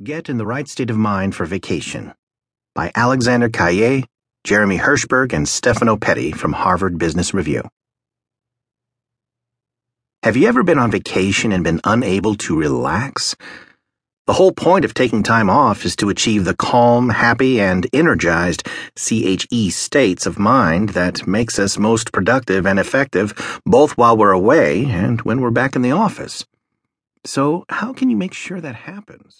Get in the Right State of Mind for Vacation by Alexander Caillet, Jeremy Hirshberg, and Stefano Petti from Harvard Business Review. Have you ever been on vacation and been unable to relax? The whole point of taking time off is to achieve the calm, happy, and energized CHE states of mind that makes us most productive and effective both while we're away and when we're back in the office. So, how can you make sure that happens?